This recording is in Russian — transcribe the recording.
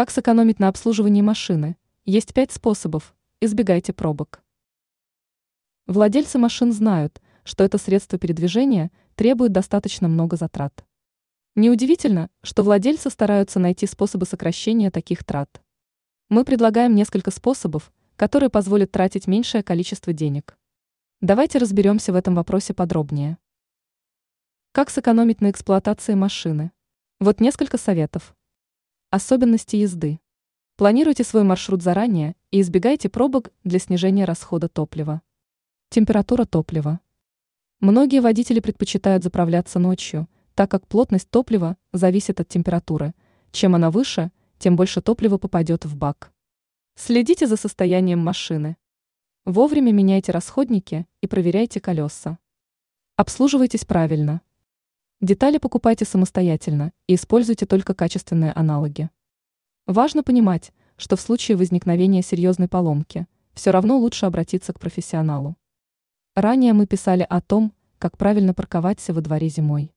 Как сэкономить на обслуживании машины? Есть пять способов. Избегайте пробок. Владельцы машин знают, что это средство передвижения требует достаточно много затрат. Неудивительно, что владельцы стараются найти способы сокращения таких трат. Мы предлагаем несколько способов, которые позволят тратить меньшее количество денег. Давайте разберемся в этом вопросе подробнее. Как сэкономить на эксплуатации машины? Вот несколько советов. Особенности езды. Планируйте свой маршрут заранее и избегайте пробок для снижения расхода топлива. Температура топлива. Многие водители предпочитают заправляться ночью, так как плотность топлива зависит от температуры. Чем она выше, тем больше топлива попадет в бак. Следите за состоянием машины. Вовремя меняйте расходники и проверяйте колеса. Обслуживайтесь правильно. Детали покупайте самостоятельно и используйте только качественные аналоги. Важно понимать, что в случае возникновения серьезной поломки все равно лучше обратиться к профессионалу. Ранее мы писали о том, как правильно парковаться во дворе зимой.